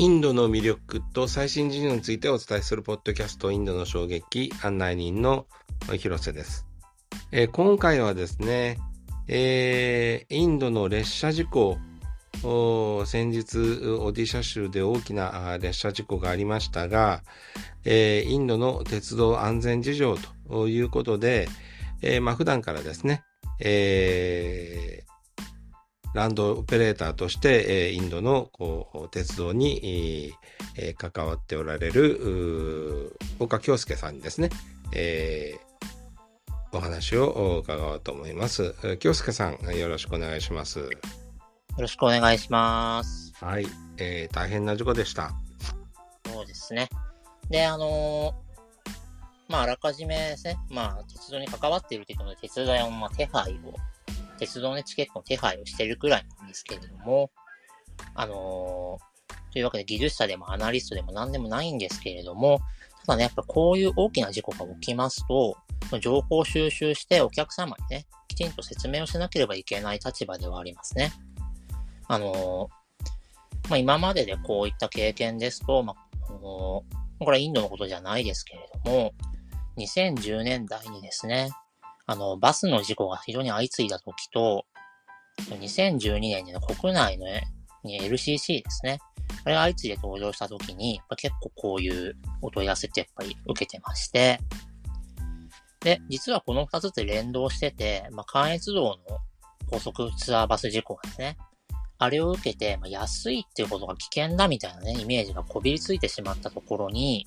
インドの魅力と最新事情についてお伝えするポッドキャストインドの衝撃案内人の広瀬です。えー、今回はですね、えー、インドの列車事故先日オディシャ州で大きな列車事故がありましたが、えー、インドの鉄道安全事情ということで、えーまあ、普段からですね、えランドオペレーターとして、インドのこう鉄道に、え関わっておられる岡京介さんにですね、えー、お話を伺おうと思います。京介さん、よろしくお願いします。よろしくお願いします。はい、えー、大変な事故でした。そうですね。で、あのー、まあ、あらかじめですね、まあ、鉄道に関わっているということで、鉄道の、まあ、手配を鉄道のチケットの手配をしてるくらいなんですけれども、あのー、というわけで技術者でもアナリストでも何でもないんですけれども、ただね、やっぱこういう大きな事故が起きますと、情報収集してお客様にね、きちんと説明をしなければいけない立場ではありますね。あのー、まあ、今まででこういった経験ですと、まあ、これはインドのことじゃないですけれども、2010年代にですね、あの、バスの事故が非常に相次いだ時と、2012年に、ね、国内の、ね、に LCC ですね。あれが相次いで登場した時に、結構こういうお問い合わせってやっぱり受けてまして、で、実はこの二つって連動してて、まあ、関越道の高速ツアーバス事故ですね。あれを受けて、まあ、安いっていうことが危険だみたいなね、イメージがこびりついてしまったところに、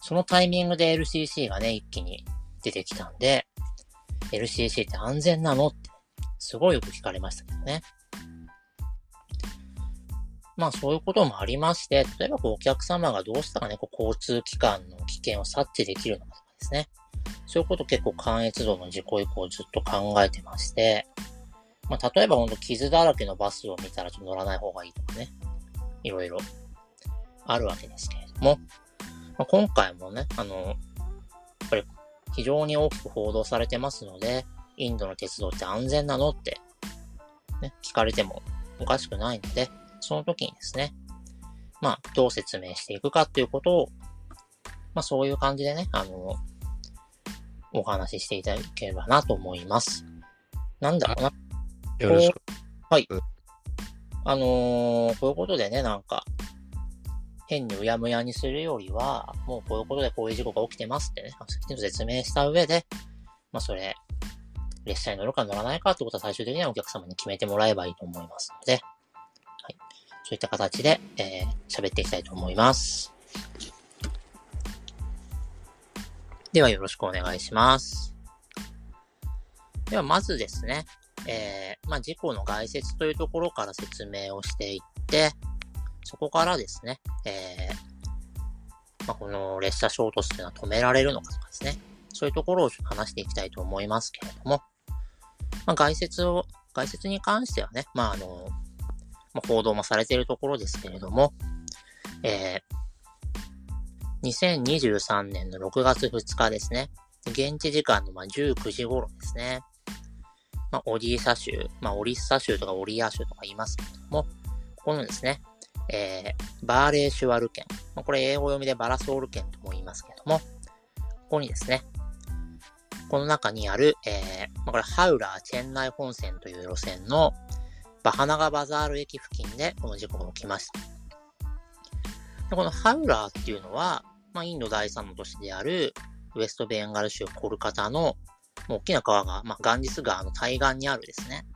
そのタイミングで LCC がね、一気に出てきたんで、LCC って安全なのって、すごいよく聞かれましたけどね。まあそういうこともありまして、例えばこうお客様がどうしたらね、こう交通機関の危険を察知できるのかとかですね。そういうこと結構関越道の事故以降ずっと考えてまして、まあ例えばほんと傷だらけのバスを見たらちょっと乗らない方がいいとかね。いろいろあるわけですけれども、まあ、今回もね、あの、非常に大きく報道されてますので、インドの鉄道って安全なのって、ね、聞かれてもおかしくないので、その時にですね、まあ、どう説明していくかっていうことを、まあ、そういう感じでね、あの、お話ししていただければなと思います。なんだろうな。よろしく。はい。あのー、こういうことでね、なんか、変にうやむやにするよりは、もうこういうことでこういう事故が起きてますってね、きちんと説明した上で、まあそれ、列車に乗るか乗らないかってことは最終的にはお客様に決めてもらえばいいと思いますので、はい。そういった形で、えー、喋っていきたいと思います。ではよろしくお願いします。ではまずですね、えー、まあ事故の概説というところから説明をしていって、そこからですね、えー、まあ、この列車衝突というのは止められるのかとかですね、そういうところをちょっと話していきたいと思いますけれども、まあ、外説を、外説に関してはね、まあ、あの、まあ、報道もされているところですけれども、えー、2023年の6月2日ですね、現地時間のま19時頃ですね、まあ、オディーサ州、まあ、オリッサ州とかオリア州とか言いますけれども、ここのですね、えー、バーレーシュワル県。これ英語読みでバラソール県とも言いますけども、ここにですね、この中にある、えー、これハウラーチェンナイ本線という路線のバハナガバザール駅付近でこの事故が起きました。でこのハウラーっていうのは、まあ、インド第3の都市であるウェストベンガル州コルカタの大きな川が、まあ、ガンジス川の対岸にあるですね。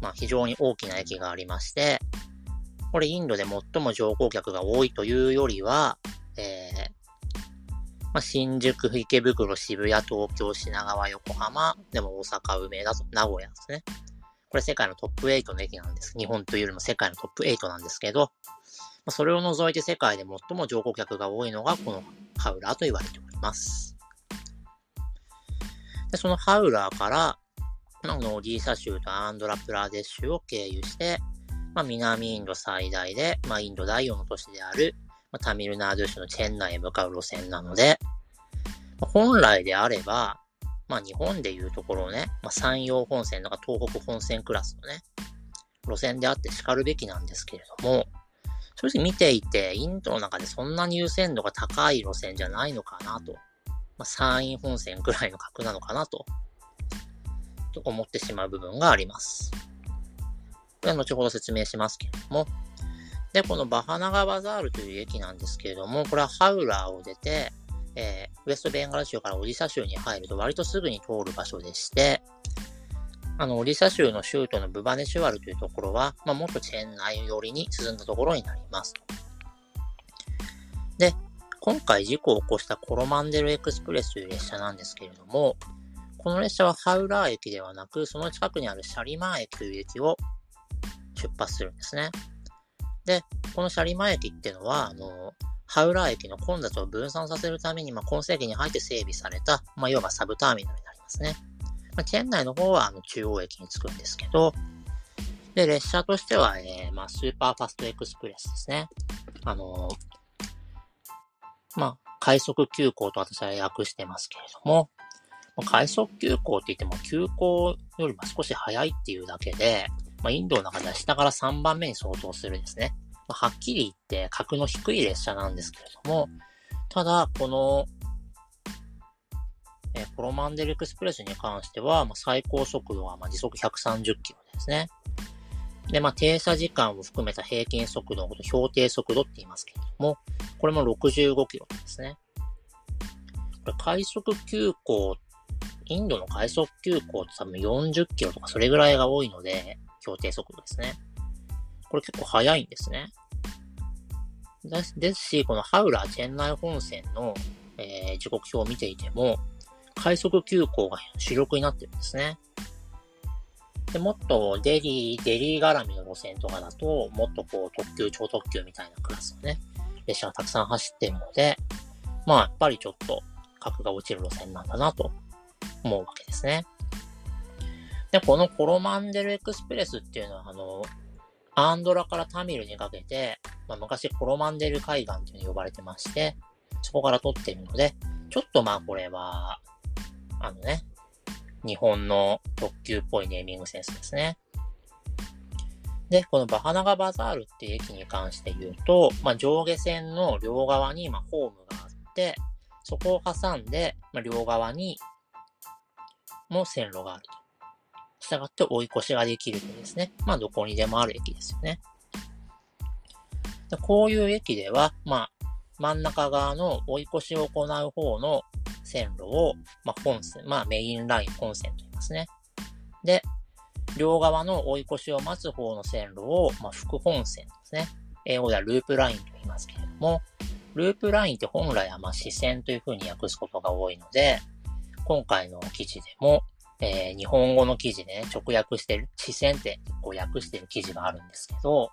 まあ、非常に大きな駅がありまして、これインドで最も乗降客が多いというよりは、えー、まあ、新宿、池袋、渋谷、東京、品川、横浜、でも大阪、梅田、名古屋ですね。これ世界のトップ8の駅なんです。日本というよりも世界のトップ8なんですけど、まあ、それを除いて世界で最も乗降客が多いのがこのハウラーと言われております。でそのハウラーから、あ、のディーサ州とアンドラプラデシュを経由して、まあ、南インド最大で、まあ、インド第4の都市である、まあ、タミルナード州のチェン内へ向かう路線なので、まあ、本来であれば、まあ、日本でいうところね、まあ、山陽本線とか東北本線クラスのね、路線であって叱るべきなんですけれども、正直見ていて、インドの中でそんなに優先度が高い路線じゃないのかなと。まあ、山陰本線ぐらいの格なのかなと、と思ってしまう部分があります。これは後ほど説明しますけれども。で、このバハナガバザールという駅なんですけれども、これはハウラーを出て、えー、ウエストベンガル州からオディサ州に入ると割とすぐに通る場所でして、あの、オディサ州の州都のブバネシュワルというところは、まあ、もっとチェン内寄りに進んだところになります。で、今回事故を起こしたコロマンデルエクスプレスという列車なんですけれども、この列車はハウラー駅ではなく、その近くにあるシャリマー駅という駅を出発するんですね。で、このシャリマ駅っていうのは、あの、ハウラー駅の混雑を分散させるために、まあ、今世紀に入って整備された、まあ、要はサブターミナルになりますね。まあ、県内の方はあの中央駅に着くんですけど、で、列車としては、えー、まあ、スーパーファストエクスプレスですね。あのー、まあ、快速急行と私は訳してますけれども、快速急行って言っても急行よりも少し早いっていうだけで、まあ、インドの中では下から3番目に相当するですね。まあ、はっきり言って格の低い列車なんですけれども、ただ、このえ、コロマンデルエクスプレスに関しては、まあ、最高速度はま時速130キロですね。で、まあ、停車時間を含めた平均速度のこと標定速度って言いますけれども、これも65キロですね。これ快速急行、インドの快速急行って多分40キロとかそれぐらいが多いので、標定速度ですね。これ結構速いんですね。ですし、このハウラーチェンナイ本線の、えー、時刻表を見ていても、快速急行が主力になってるんですね。で、もっとデリー、デリー絡みの路線とかだと、もっとこう特急、超特急みたいなクラスのね、列車がたくさん走ってるので、まあやっぱりちょっと格が落ちる路線なんだなと思うわけですね。で、このコロマンデルエクスプレスっていうのは、あの、アンドラからタミルにかけて、まあ、昔コロマンデル海岸っていうのに呼ばれてまして、そこから撮ってるので、ちょっとまあこれは、あのね、日本の特急っぽいネーミングセンスですね。で、このバハナガバザールっていう駅に関して言うと、まあ、上下線の両側に、まホームがあって、そこを挟んで、まあ、両側にも線路があると。従って追い越しができるとですね。まあ、どこにでもある駅ですよね。でこういう駅では、まあ、真ん中側の追い越しを行う方の線路を、まあ、本線、まあ、メインライン本線と言いますね。で、両側の追い越しを待つ方の線路を、まあ、副本線ですね。英語ではループラインと言いますけれども、ループラインって本来はま視線という風に訳すことが多いので、今回の記事でも、えー、日本語の記事、ね、直訳してる、視線ってこう訳してる記事があるんですけど、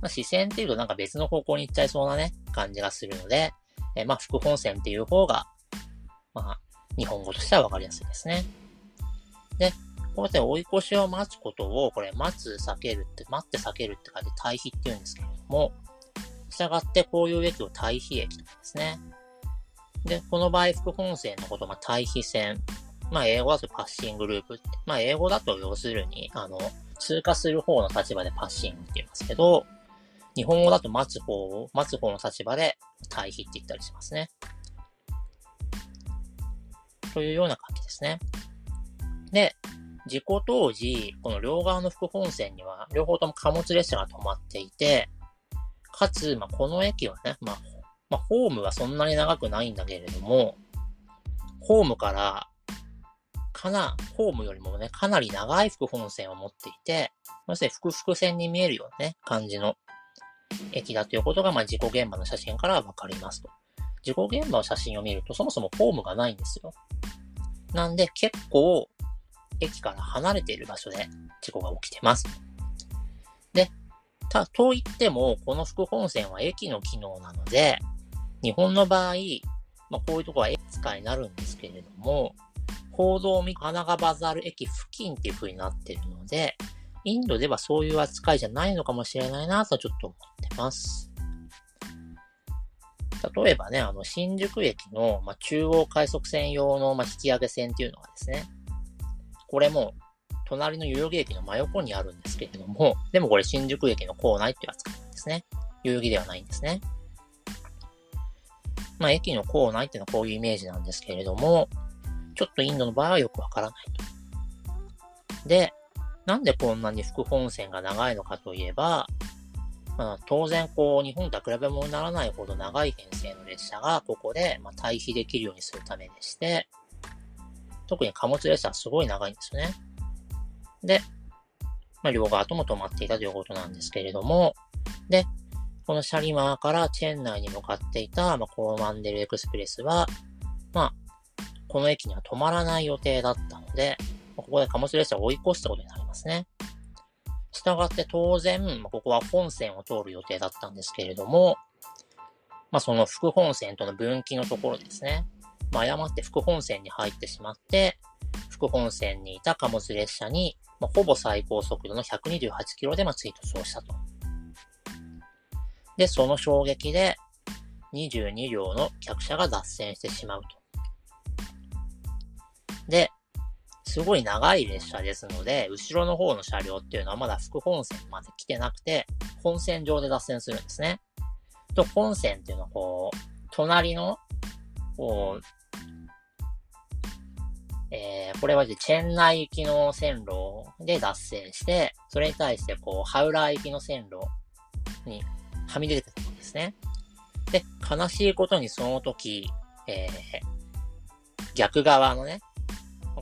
まあ、視線っていうとなんか別の方向に行っちゃいそうなね、感じがするので、えー、まあ、副本線っていう方が、まあ、日本語としてはわかりやすいですね。で、こうやって追い越しを待つことを、これ、待つ、避けるって、待って避けるって書いて対比って言うんですけれども、従ってこういう駅を対比駅とかですね。で、この場合、副本線のことを、まあ、対比線。まあ、英語だとパッシングループって。まあ、英語だと要するに、あの、通過する方の立場でパッシングって言いますけど、日本語だと待つ方を、待つ方の立場で対比って言ったりしますね。というような感じですね。で、事故当時、この両側の副本線には、両方とも貨物列車が止まっていて、かつ、まあ、この駅はね、まあ、まあ、ホームはそんなに長くないんだけれども、ホームから、かな、ホームよりもね、かなり長い副本線を持っていて、要するに複々線に見えるようなね、感じの駅だということが、まあ、事故現場の写真からわかりますと。事故現場の写真を見ると、そもそもホームがないんですよ。なんで、結構、駅から離れている場所で事故が起きてます。で、た、と言っても、この副本線は駅の機能なので、日本の場合、まあ、こういうとこは駅使いになるんですけれども、報道を見、花がバザール駅付近っていう風になってるので、インドではそういう扱いじゃないのかもしれないなとちょっと思ってます。例えばね、あの、新宿駅の、ま、中央快速線用の、ま、引き上げ線っていうのがですね、これも、隣の代々木駅の真横にあるんですけれども、でもこれ新宿駅の構内っていう扱いなんですね。遊戯ではないんですね。まあ、駅の構内っていうのはこういうイメージなんですけれども、ちょっとインドの場合はよくわからないと。で、なんでこんなに副本線が長いのかといえば、まあ、当然こう、日本とは比べ物にならないほど長い編成の列車がここで、まあ、対比できるようにするためでして、特に貨物列車はすごい長いんですよね。で、まあ、両側とも止まっていたということなんですけれども、で、このシャリマーからチェン内に向かっていた、まあ、コーマンデルエクスプレスは、まあ、この駅には止まらない予定だったので、ここで貨物列車を追い越したことになりますね。したがって当然、ここは本線を通る予定だったんですけれども、まあ、その副本線との分岐のところですね。まあ、誤って副本線に入ってしまって、副本線にいた貨物列車に、まあ、ほぼ最高速度の128キロで、まあ、追突をしたと。で、その衝撃で、22両の客車が脱線してしまうと。で、すごい長い列車ですので、後ろの方の車両っていうのはまだ副本線まで来てなくて、本線上で脱線するんですね。と、本線っていうのはこう、隣の、こう、えー、これはチェン内行きの線路で脱線して、それに対してこう、ハウラー行きの線路にはみ出てくるんですね。で、悲しいことにその時、えー、逆側のね、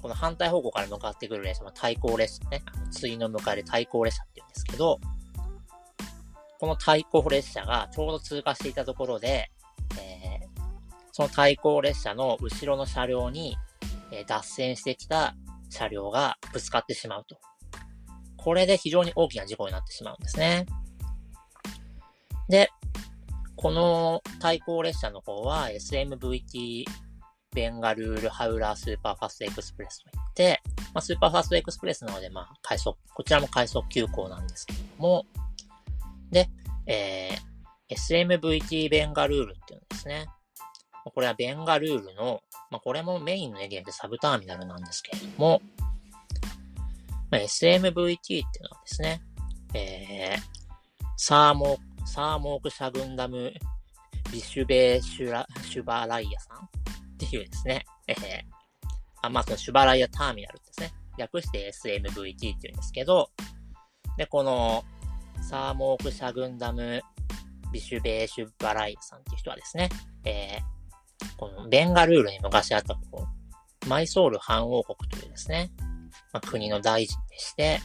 この反対方向から向かってくる列車、まあ、対向列車ね、対の向かいで対向列車って言うんですけど、この対向列車がちょうど通過していたところで、えー、その対向列車の後ろの車両に、え、脱線してきた車両がぶつかってしまうと。これで非常に大きな事故になってしまうんですね。で、この対向列車の方は SMVT ベンガルールハウラー Super Fast Express といって、まあ、 Super Fast Express なので、まあ、快速、こちらも快速急行なんですけれども、で、えー、SMVT ベンガルールっていうのですね。これはベンガルールの、まあ、これもメインのエリアでサブターミナルなんですけれども、まあ、SMVT っていうのはですね、えー、サーモサーモークシャグンダムビシュベーシュラ、シュバライヤさんっていうですね、えー、あまあ、そのシュバライアターミナルですね。略して SMVT っていうんですけど、で、この、サーモーク・シャグンダム・ビシュベーシュ・バライさんっていう人はですね、えー、このベンガルールに昔あったこう、マイソール反王国というですね、まあ、国の大臣でして、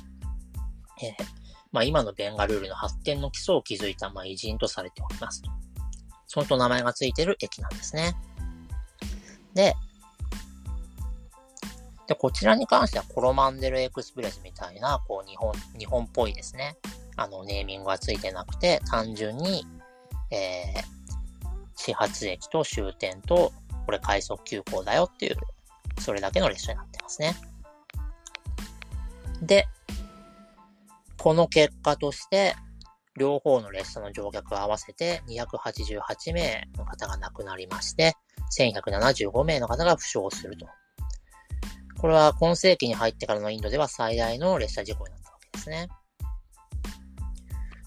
えー、まあ、今のベンガルールの発展の基礎を築いた、まあ、偉人とされております。そのと名前がついてる駅なんですね。で、で、こちらに関してはコロマンデルエクスプレスみたいな、こう、日本、日本っぽいですね。あの、ネーミングがついてなくて、単純に、えー、始発駅と終点と、これ快速急行だよっていう、それだけの列車になってますね。で、この結果として、両方の列車の乗客合わせて288名の方が亡くなりまして、1175名の方が負傷すると。これは今世紀に入ってからのインドでは最大の列車事故になったわけですね。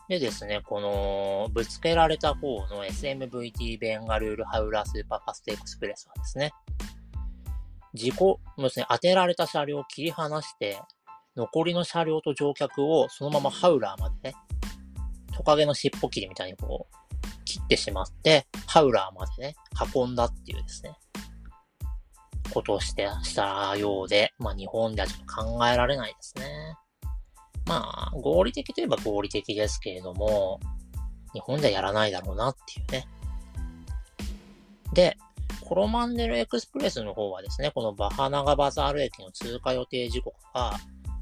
でですね、このぶつけられた方の SMVT ベンガルールハウラー Super Fast Express はですね、事故、ですね、当てられた車両を切り離して、残りの車両と乗客をそのままハウラーまでね、トカゲの尻尾切りみたいにこう、切ってしまって、ハウラーまでね、運んだっていうですね、ことをして、したようで、まあ日本ではちょっと考えられないですね。まあ、合理的といえば合理的ですけれども、日本ではやらないだろうなっていうね。で、コロマンデルエクスプレスの方はですね、このバハナガバザール駅の通過予定時刻が、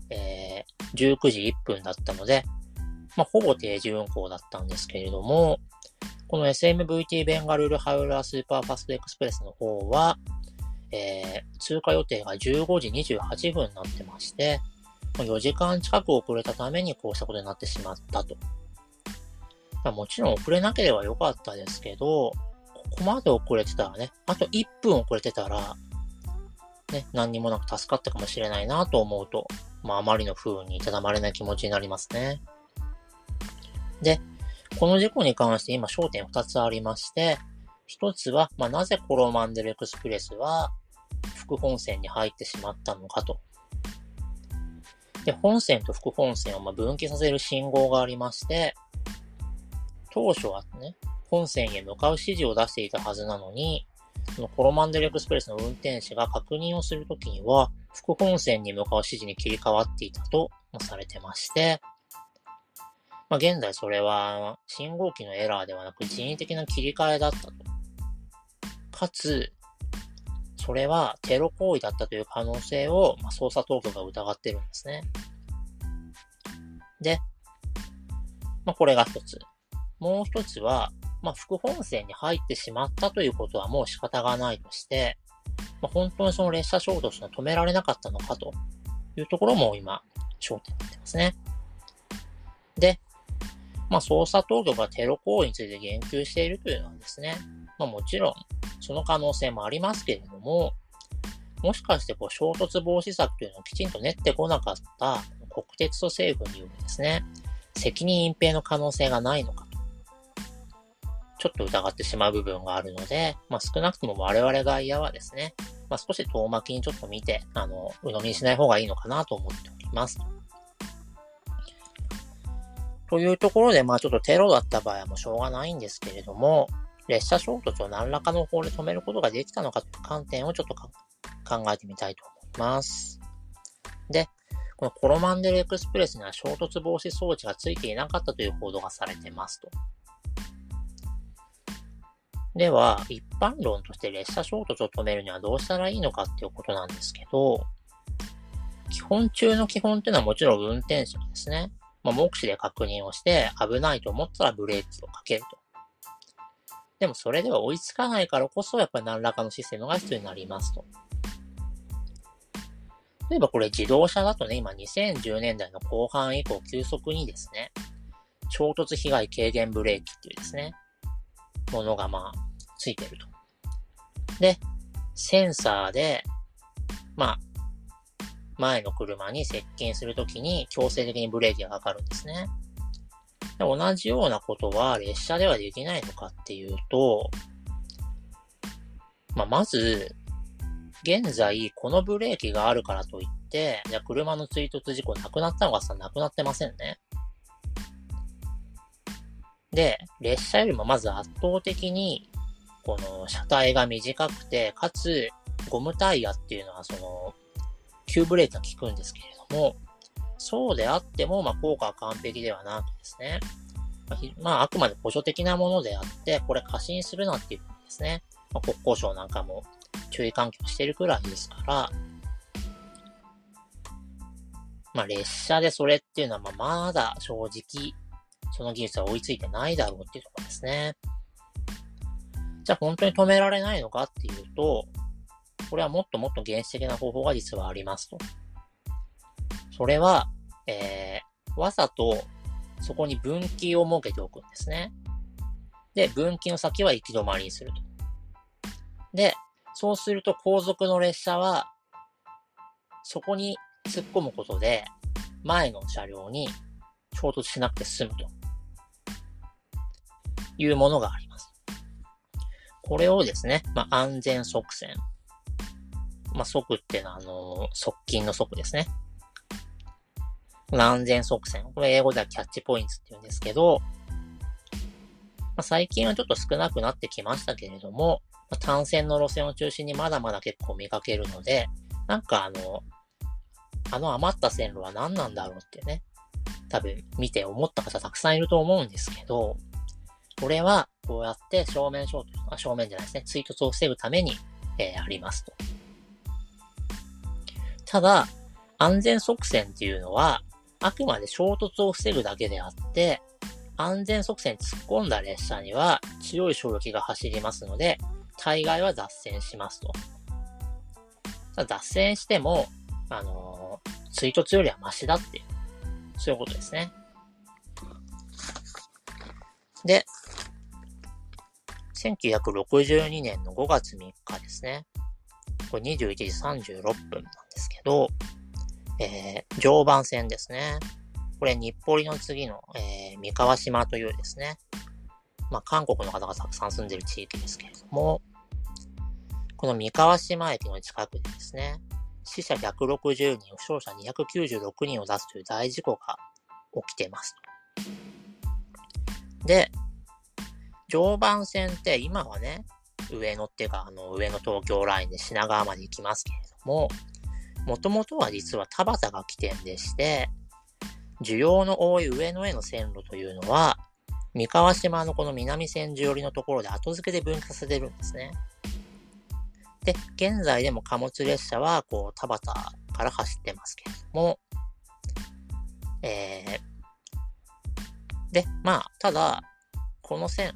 えー、19時1分だったので、まあ、ほぼ定時運行だったんですけれども、この SMVT ベンガルールハウラー Super Fast Express の方は、えー、通過予定が15時28分になってまして、4時間近く遅れたためにこうしたことになってしまったと。もちろん遅れなければよかったですけど、ここまで遅れてたらね、あと1分遅れてたら、ね、何にもなく助かったかもしれないなと思うと、まああまりの不運にいただまれない気持ちになりますね。で、この事故に関して今焦点2つありまして、1つは、まあ、なぜコロマンデルエクスプレスは副本線に入ってしまったのかと。で、本線と副本線をま分岐させる信号がありまして、当初はね、本線へ向かう指示を出していたはずなのに、そのコロマンデルエクスプレスの運転士が確認をするときには、副本線に向かう指示に切り替わっていたとされてまして、まあ、現在それは信号機のエラーではなく人為的な切り替えだったと。かつ、それはテロ行為だったという可能性を、まあ、捜査当局が疑ってるんですね。で、まあ、これが一つ。もう一つは、まあ、副本線に入ってしまったということはもう仕方がないとして、まあ、本当にその列車衝突が止められなかったのかというところも今、焦点になってますね。で、まあ、捜査当局がテロ行為について言及しているというのはですね、まあ、もちろん、その可能性もありますけれども、もしかしてこう衝突防止策というのをきちんと練ってこなかった国鉄と政府によるですね、責任隠蔽の可能性がないのかと、ちょっと疑ってしまう部分があるので、まあ、少なくとも我々外野はですね、まあ、少し遠巻きにちょっと見て、あの、鵜呑みにしない方がいいのかなと思っております。というところで、まあちょっとテロだった場合はもうしょうがないんですけれども、列車衝突を何らかの方で止めることができたのかという観点をちょっと考えてみたいと思います。で、このコロマンデルエクスプレスには衝突防止装置がついていなかったという報道がされてますと。では、一般論として列車衝突を止めるにはどうしたらいいのかっていうことなんですけど、基本中の基本っていうのはもちろん運転手ですね、まあ、目視で確認をして危ないと思ったらブレーキをかけると。でもそれでは追いつかないからこそやっぱり何らかのシステムが必要になりますと。例えばこれ自動車だとね、今2010年代の後半以降急速にですね、衝突被害軽減ブレーキっていうですね、ものがまあ、ついてると。で、センサーで、まあ、前の車に接近するときに強制的にブレーキがかかるんですね。で同じようなことは列車ではできないのかっていうと、まあ、まず、現在、このブレーキがあるからといって、じゃ車の追突事故なくなったのかさ、なくなってませんね。で、列車よりもまず圧倒的に、この車体が短くて、かつ、ゴムタイヤっていうのは、その、急ブレーキが効くんですけれども、そうであっても、まあ、効果は完璧ではなくですね、まあ、まあ、あくまで補助的なものであって、これ過信するなっていうふうにですね、まあ、国交省なんかも注意喚起をしてるくらいですから、まあ、列車でそれっていうのは、まあ、まだ正直、その技術は追いついてないだろうっていうところですね。じゃあ本当に止められないのかっていうと、これはもっともっと原始的な方法が実はありますと。それは、えー、わざとそこに分岐を設けておくんですね。で、分岐の先は行き止まりにすると。で、そうすると後続の列車は、そこに突っ込むことで、前の車両に衝突しなくて済むと。いうものがあります。これをですね、まあ、安全側線。まあ、側っていうのは、あの、側近の側ですね。安全側線。これ英語ではキャッチポイントって言うんですけど、まあ、最近はちょっと少なくなってきましたけれども、まあ、単線の路線を中心にまだまだ結構見かけるので、なんかあの、あの余った線路は何なんだろうってね、多分見て思った方たくさんいると思うんですけど、これはこうやって正面衝突、あ正面じゃないですね、追突を防ぐために、えー、ありますと。ただ、安全側線っていうのは、あくまで衝突を防ぐだけであって、安全側線突っ込んだ列車には強い衝撃が走りますので、大概は脱線しますと。脱線しても、あのー、追突よりはマシだっていう、そういうことですね。で、1962年の5月3日ですね。これ21時36分なんですけど、えー、常磐線ですね。これ日暮里の次の、えー、三河島というですね、まあ、韓国の方がたくさん住んでる地域ですけれども、この三河島駅の近くでですね、死者160人、負傷者296人を出すという大事故が起きてます。で、常磐線って今はね、上野っていうか、あの、上野東京ラインで品川まで行きますけれども、もともとは実は田端が起点でして、需要の多い上野への線路というのは、三河島のこの南千住寄りのところで後付けで分化されるんですね。で、現在でも貨物列車は、こう、田端から走ってますけれども、えー、で、まあ、ただ、この線、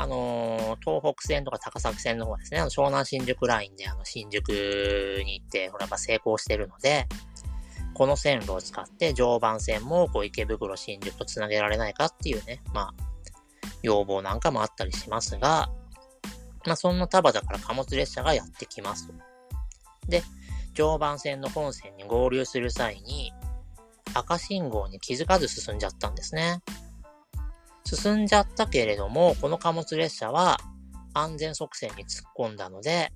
あのー、東北線とか高崎線の方ですね、あの湘南新宿ラインであの新宿に行って、ほら、ま、成功してるので、この線路を使って常磐線もこう池袋新宿と繋げられないかっていうね、まあ、要望なんかもあったりしますが、まあ、そんな田端から貨物列車がやってきますと。で、常磐線の本線に合流する際に、赤信号に気づかず進んじゃったんですね。進んじゃったけれども、この貨物列車は安全側線に突っ込んだので、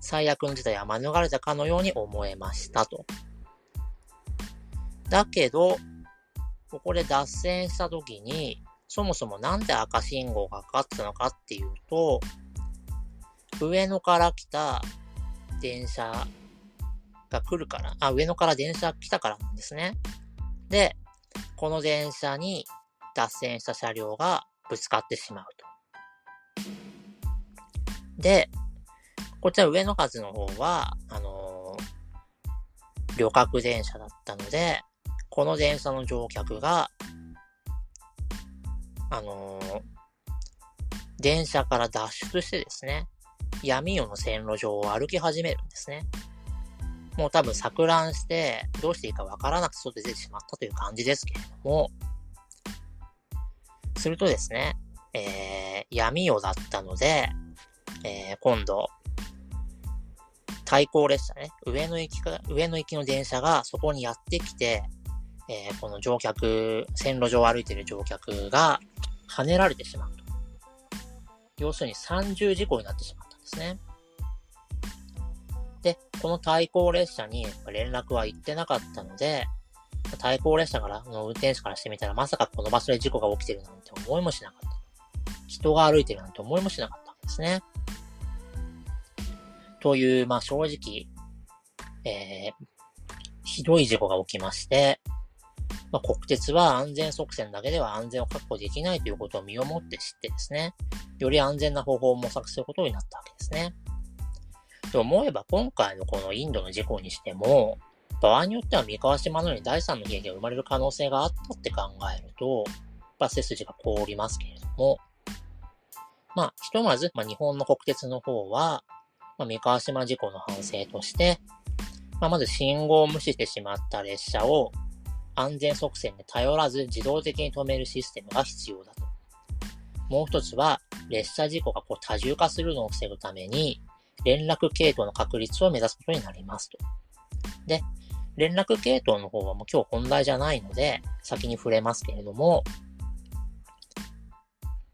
最悪の事態は免れたかのように思えましたと。だけど、ここで脱線した時に、そもそもなんで赤信号がかかったのかっていうと、上野から来た電車が来るから、あ、上野から電車来たからなんですね。で、この電車に脱線した車両がぶつかってしまうと。で、こちら上野数の方は、あのー、旅客電車だったので、この電車の乗客が、あのー、電車から脱出してですね、闇夜の線路上を歩き始めるんですね。もう多分錯乱して、どうしていいかわからなく外出てしまったという感じですけれども、するとですね、えー、闇夜だったので、えー、今度、対向列車ね、上の行きか、上の行きの電車がそこにやってきて、えー、この乗客、線路上を歩いている乗客が跳ねられてしまうと。要するに三重事故になってしまったんですね。で、この対向列車に連絡は行ってなかったので、対向列車から、の運転手からしてみたら、まさかこの場所で事故が起きてるなんて思いもしなかった。人が歩いてるなんて思いもしなかったわけですね。という、まあ正直、えー、ひどい事故が起きまして、まあ、国鉄は安全側線だけでは安全を確保できないということを身をもって知ってですね、より安全な方法を模索することになったわけですね。と思えば今回のこのインドの事故にしても、場合によっては三河島のように第三の悲劇が生まれる可能性があったって考えると、やっぱ背筋が凍りますけれども、まあ、ひとまず、まあ、日本の国鉄の方は、まあ、三河島事故の反省として、まあ、まず信号を無視してしまった列車を安全側線で頼らず自動的に止めるシステムが必要だと。もう一つは、列車事故がこう多重化するのを防ぐために、連絡系統の確立を目指すことになりますと。で、連絡系統の方はもう今日本題じゃないので、先に触れますけれども、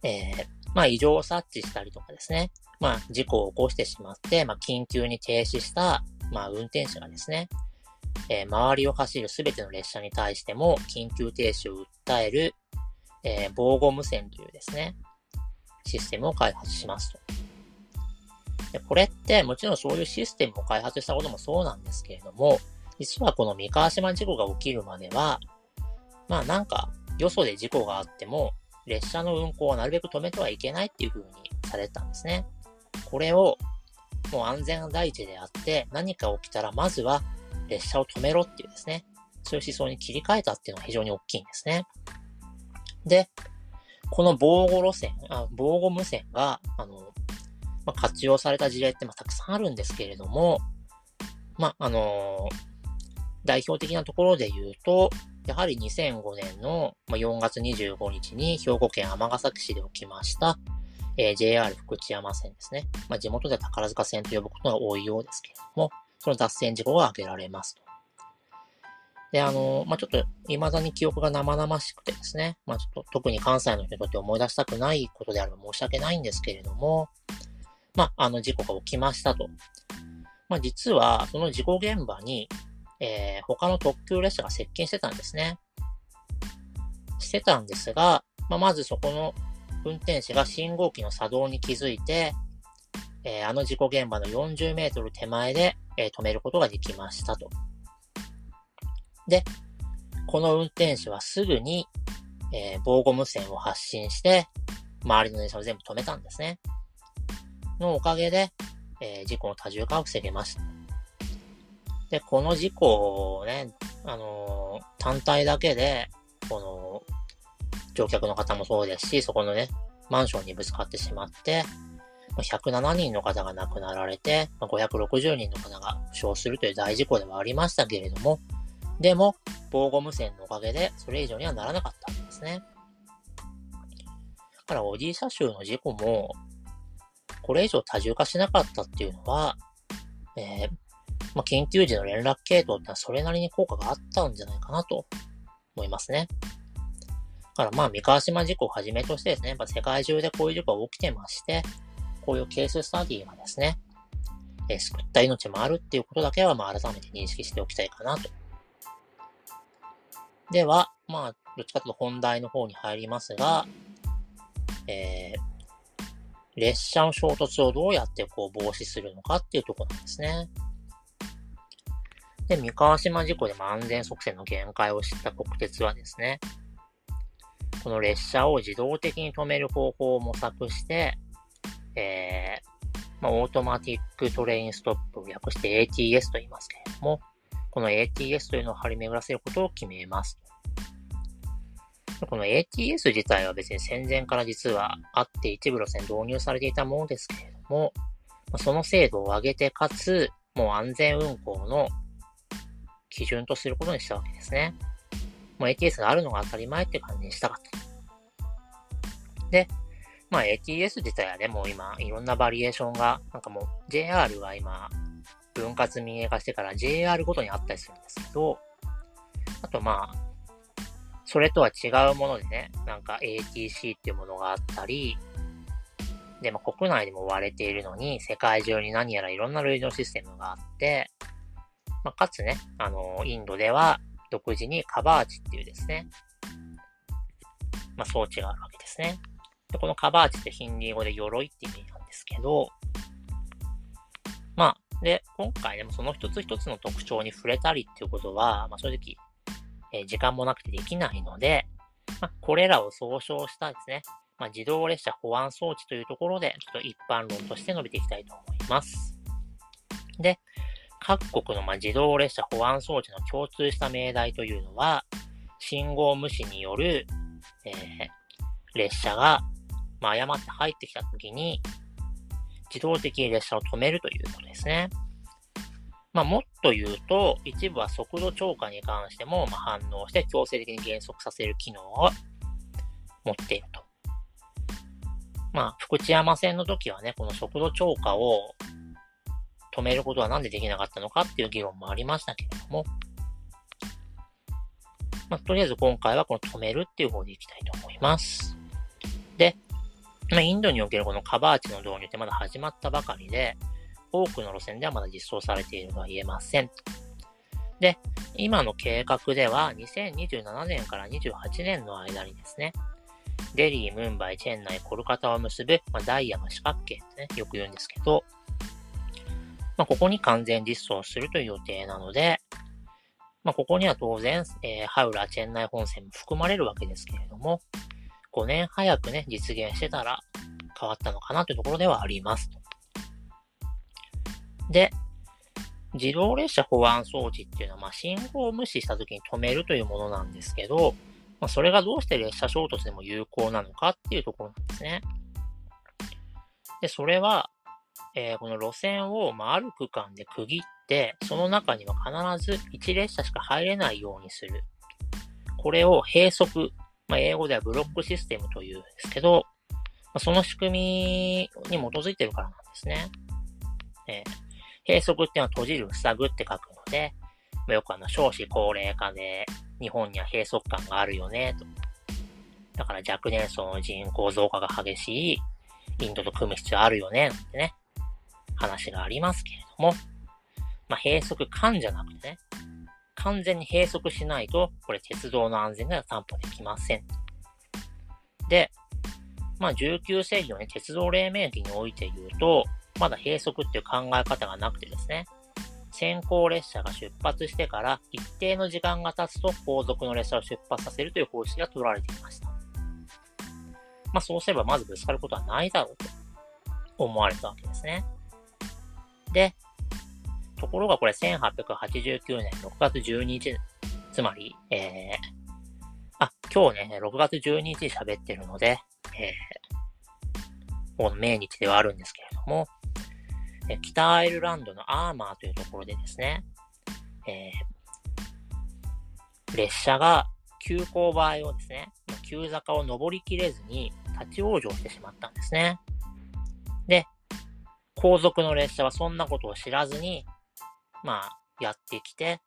えー、まあ異常を察知したりとかですね、まあ事故を起こしてしまって、まあ緊急に停止した、まあ運転手がですね、えー、周りを走るすべての列車に対しても緊急停止を訴える、えー、防護無線というですね、システムを開発しますと。でこれってもちろんそういうシステムを開発したこともそうなんですけれども、実はこの三河島事故が起きるまでは、まあなんか、よそで事故があっても、列車の運行をなるべく止めてはいけないっていう風にされたんですね。これを、もう安全第一であって、何か起きたらまずは列車を止めろっていうですね、そういう思想に切り替えたっていうのは非常に大きいんですね。で、この防護路線、あ防護無線が、あの、まあ、活用された事例ってまあたくさんあるんですけれども、まあ、あのー代表的なところで言うと、やはり2005年の4月25日に兵庫県尼崎市で起きました、えー、JR 福知山線ですね。まあ、地元では宝塚線と呼ぶことが多いようですけれども、その脱線事故が挙げられますと。で、あの、まあ、ちょっと、未だに記憶が生々しくてですね、まあ、ちょっと、特に関西の人にとって思い出したくないことであれば申し訳ないんですけれども、まあ、あの、事故が起きましたと。まあ、実は、その事故現場に、えー、他の特急列車が接近してたんですね。してたんですが、まあ、まずそこの運転士が信号機の作動に気づいて、えー、あの事故現場の40メートル手前で、えー、止めることができましたと。で、この運転手はすぐに、えー、防護無線を発信して、周りの電車を全部止めたんですね。のおかげで、え、事故の多重化を防げました。で、この事故をね、あのー、単体だけで、この、乗客の方もそうですし、そこのね、マンションにぶつかってしまって、107人の方が亡くなられて、560人の方が負傷するという大事故ではありましたけれども、でも、防護無線のおかげで、それ以上にはならなかったんですね。だから、オディ車州の事故も、これ以上多重化しなかったっていうのは、えー、まあ、緊急時の連絡系統ってのはそれなりに効果があったんじゃないかなと思いますね。だからまあ、三河島事故をはじめとしてですね、やっぱ世界中でこういう事故が起きてまして、こういうケーススタディがですね、えー、救った命もあるっていうことだけはまあ改めて認識しておきたいかなとでは、まあ、どっちかというと本題の方に入りますが、えー、列車の衝突をどうやってこう防止するのかっていうところなんですね。で、三河島事故でも安全側線の限界を知った国鉄はですね、この列車を自動的に止める方法を模索して、えー、まあ、 Automatic Train Stop を略して ATS と言いますけれども、この ATS というのを張り巡らせることを決めます。この ATS 自体は別に戦前から実はあって一部路線導入されていたものですけれども、その精度を上げてかつ、もう安全運行の基準とすることにしたわけですね。もう ATS があるのが当たり前って感じにしたかった。で、まあ ATS 自体はね、もう今いろんなバリエーションが、なんかもう JR は今分割民営化してから JR ごとにあったりするんですけど、あとまあ、それとは違うものでね、なんか ATC っていうものがあったり、で、まあ、国内でも割れているのに、世界中に何やらいろんな類似のシステムがあって、まあ、かつね、あの、インドでは独自にカバーチっていうですね、まあ、装置があるわけですね。で、このカバーチってヒンディー語で鎧って意味なんですけど、まあ、で、今回でもその一つ一つの特徴に触れたりっていうことは、まあ、正直、えー、時間もなくてできないので、まあ、これらを総称したですね、まあ、自動列車保安装置というところで、ちょっと一般論として述べていきたいと思います。で、各国のま自動列車保安装置の共通した命題というのは、信号無視による、えー、列車が、ま誤って入ってきたときに、自動的に列車を止めるということですね。まあ、もっと言うと、一部は速度超過に関しても、ま反応して強制的に減速させる機能を持っていると。まあ、福知山線の時はね、この速度超過を止めることはなんでできなかったのかっていう議論もありましたけれども、まあ、とりあえず今回はこの止めるっていう方でいきたいと思います。で、まあ、インドにおけるこのカバーチの導入ってまだ始まったばかりで、多くの路線ではまだ実装されているとは言えません。で、今の計画では2027年から28年の間にですね、デリー、ムンバイ、チェンナイ、コルカタを結ぶ、まあ、ダイヤの四角形ってね、よく言うんですけど、まあ、ここに完全実装するという予定なので、まあ、ここには当然、えー、ハウラ、チェンナイ本線も含まれるわけですけれども、5年早くね、実現してたら変わったのかなというところではあります。で、自動列車保安装置っていうのは、まあ、信号を無視した時に止めるというものなんですけど、まあ、それがどうして列車衝突でも有効なのかっていうところなんですね。で、それは、えー、この路線を、まあ、ある区間で区切って、その中には必ず1列車しか入れないようにする。これを閉塞まあ、英語ではブロックシステムというんですけど、まあ、その仕組みに基づいてるからなんですね。えー、閉塞っていうのは閉じる、塞ぐって書くので、まよくあの少子高齢化で日本には閉塞感があるよね、と。だから若年層の人口増加が激しいインドと組む必要あるよね、なんてね、話がありますけれども、まあ、閉塞感じゃなくてね、完全に閉塞しないと、これ鉄道の安全が担保できません。で、まあ、19世紀のね、鉄道黎明期において言うと、まだ閉塞っていう考え方がなくてですね、先行列車が出発してから一定の時間が経つと後続の列車を出発させるという方式が取られていました。まあそうすればまずぶつかることはないだろうと思われたわけですね。で、ところがこれ1889年6月12日、つまり、えー、あ、今日ね、6月12日喋ってるので、えー、この命日ではあるんですけれども、え北アイルランドのアーマーというところでですね、えー、列車が急勾配をですね、急坂を登りきれずに立ち往生してしまったんですね。で、後続の列車はそんなことを知らずに、まあ、やってきて、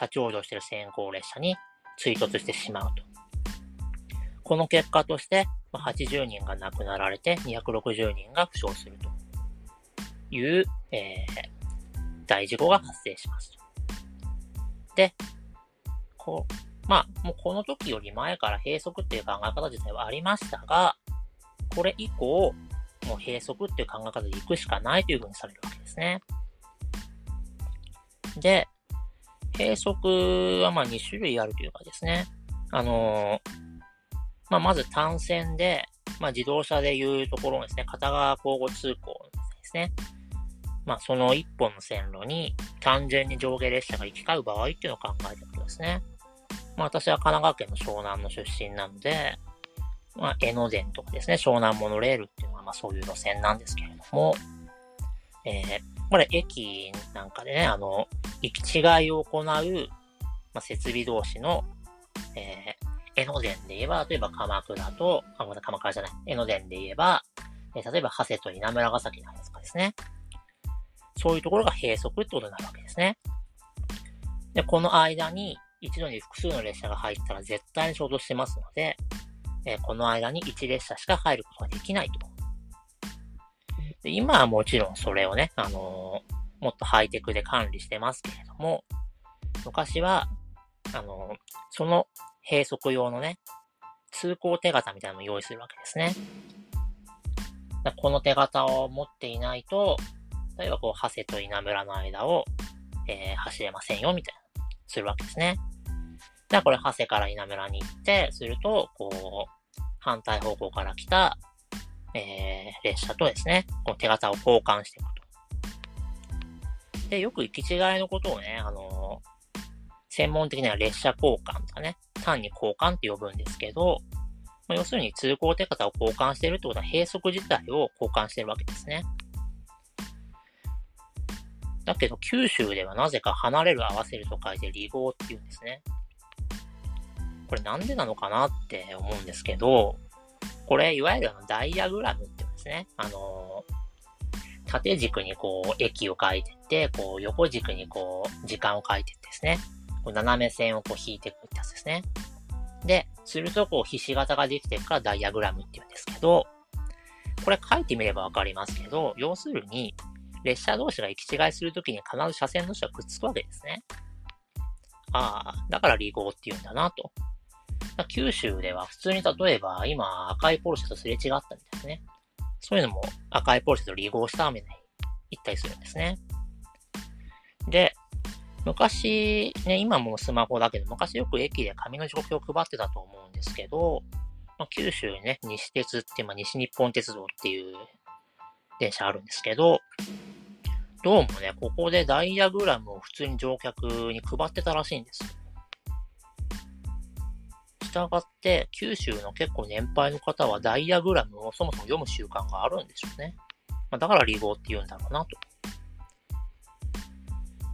立ち往生している先行列車に追突してしまうと。この結果として、80人が亡くなられて、260人が負傷するという、えー、大事故が発生します。で、こう、まあ、もうこの時より前から閉塞っていう考え方自体はありましたが、これ以降、もう閉塞っていう考え方で行くしかないというふうにされるわけですね。で、閉塞はまあ2種類あるというかですね。あのー、まあ、まず単線で、まあ、自動車でいうところですね、片側交互通行ですね。まあ、その一本の線路に単純に上下列車が行き交う場合っていうのを考えてるとですね。まあ、私は神奈川県の湘南の出身なので、まあ、江ノ電とかですね、湘南モノレールっていうの、まあ、そういう路線なんですけれども、えー、これ駅なんかでね、あの、行き違いを行う、まあ、設備同士の、えー、江ノ電で言えば、例えば鎌倉と、あ、まだ鎌倉じゃない、江ノ電で言えば、えー、例えば、長谷と稲村ヶ崎のやつかですね。そういうところが閉塞ってことになるわけですね。で、この間に、一度に複数の列車が入ったら絶対に衝突してますので、えー、この間に1列車しか入ることができないと。で今はもちろんそれをね、あのー、もっとハイテクで管理してますけれども、昔は、あのー、その閉塞用のね、通行手形みたいなのを用意するわけですね。この手形を持っていないと、例えばこう、長谷と稲村の間を、えー、走れませんよ、みたいな、するわけですね。じゃあこれ、長谷から稲村に行って、すると、こう、反対方向から来たえー、列車とですね、この手形を交換していくと。で、よく行き違いのことをね、あのー、専門的には列車交換とかね、単に交換って呼ぶんですけど、ま、要するに通行手形を交換してるってことは閉塞自体を交換してるわけですね。だけど、九州ではなぜか離れる合わせると書いて離合って言うんですね。これなんでなのかなって思うんですけど、これ、いわゆるあのダイヤグラムって言うんですね。あの、縦軸にこう、駅を書いてって、こう、横軸にこう、時間を書いてってですね。こう斜め線をこう引いていくってやつですね。で、するとこう、ひし形ができてるからダイヤグラムって言うんですけど、これ書いてみればわかりますけど、要するに、列車同士が行き違いするときに必ず車線同士がくっつくわけですね。ああ、だから離合って言うんだなと。九州では普通に例えば今赤いポルシェとすれ違ったみたいですね。そういうのも赤いポルシェと離合した雨に行ったりするんですね。で、昔、ね、今もスマホだけど、昔よく駅で紙の状況を配ってたと思うんですけど、まあ、九州にね、西鉄って、まあ、西日本鉄道っていう電車あるんですけど、どうもね、ここでダイヤグラムを普通に乗客に配ってたらしいんです。従って、九州の結構年配の方はダイヤグラムをそもそも読む習慣があるんでしょうね。まあ、だから離合って言うんだろうなと。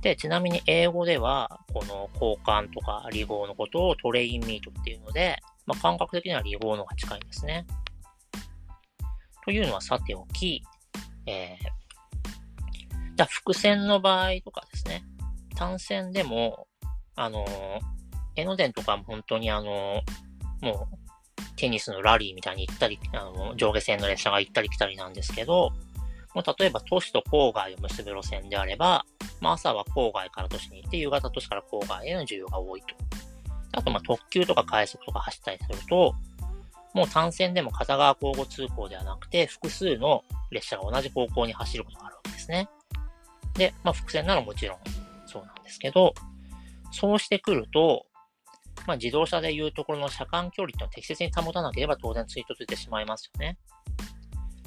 で、ちなみに英語では、この交換とか離合のことをトレインミートっていうので、まあ、感覚的には離合の方が近いんですね。というのはさておき、えー、じゃあ伏線の場合とかですね、単線でも、あの、江ノ電とかも本当にあの、もう、テニスのラリーみたいに行ったり、あの、上下線の列車が行ったり来たりなんですけど、もう例えば都市と郊外を結ぶ路線であれば、まあ朝は郊外から都市に行って、夕方都市から郊外への需要が多いと。あとまあ特急とか快速とか走ったりすると、もう単線でも片側交互通行ではなくて、複数の列車が同じ方向に走ることがあるわけですね。で、まあ複線ならもちろんそうなんですけど、そうしてくると、まあ自動車でいうところの車間距離ってのを適切に保たなければ当然追突してしまいますよね。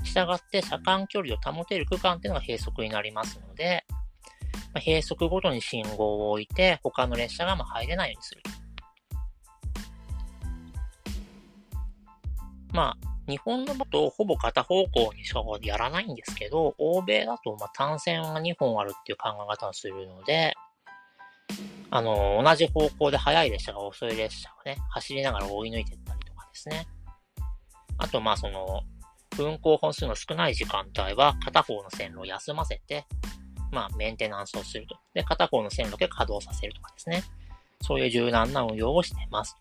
したがって車間距離を保てる区間っていうのが閉塞になりますので、まあ、閉塞ごとに信号を置いて他の列車がま入れないようにする。まあ、日本のだとほぼ片方向にしかやらないんですけど、欧米だとま単線が2本あるっていう考え方をするので、あの、同じ方向で速い列車が遅い列車をね、走りながら追い抜いていったりとかですね。あと、まあその、運行本数の少ない時間帯は片方の線路を休ませて、まあメンテナンスをすると。で、片方の線路だけ稼働させるとかですね。そういう柔軟な運用をしています。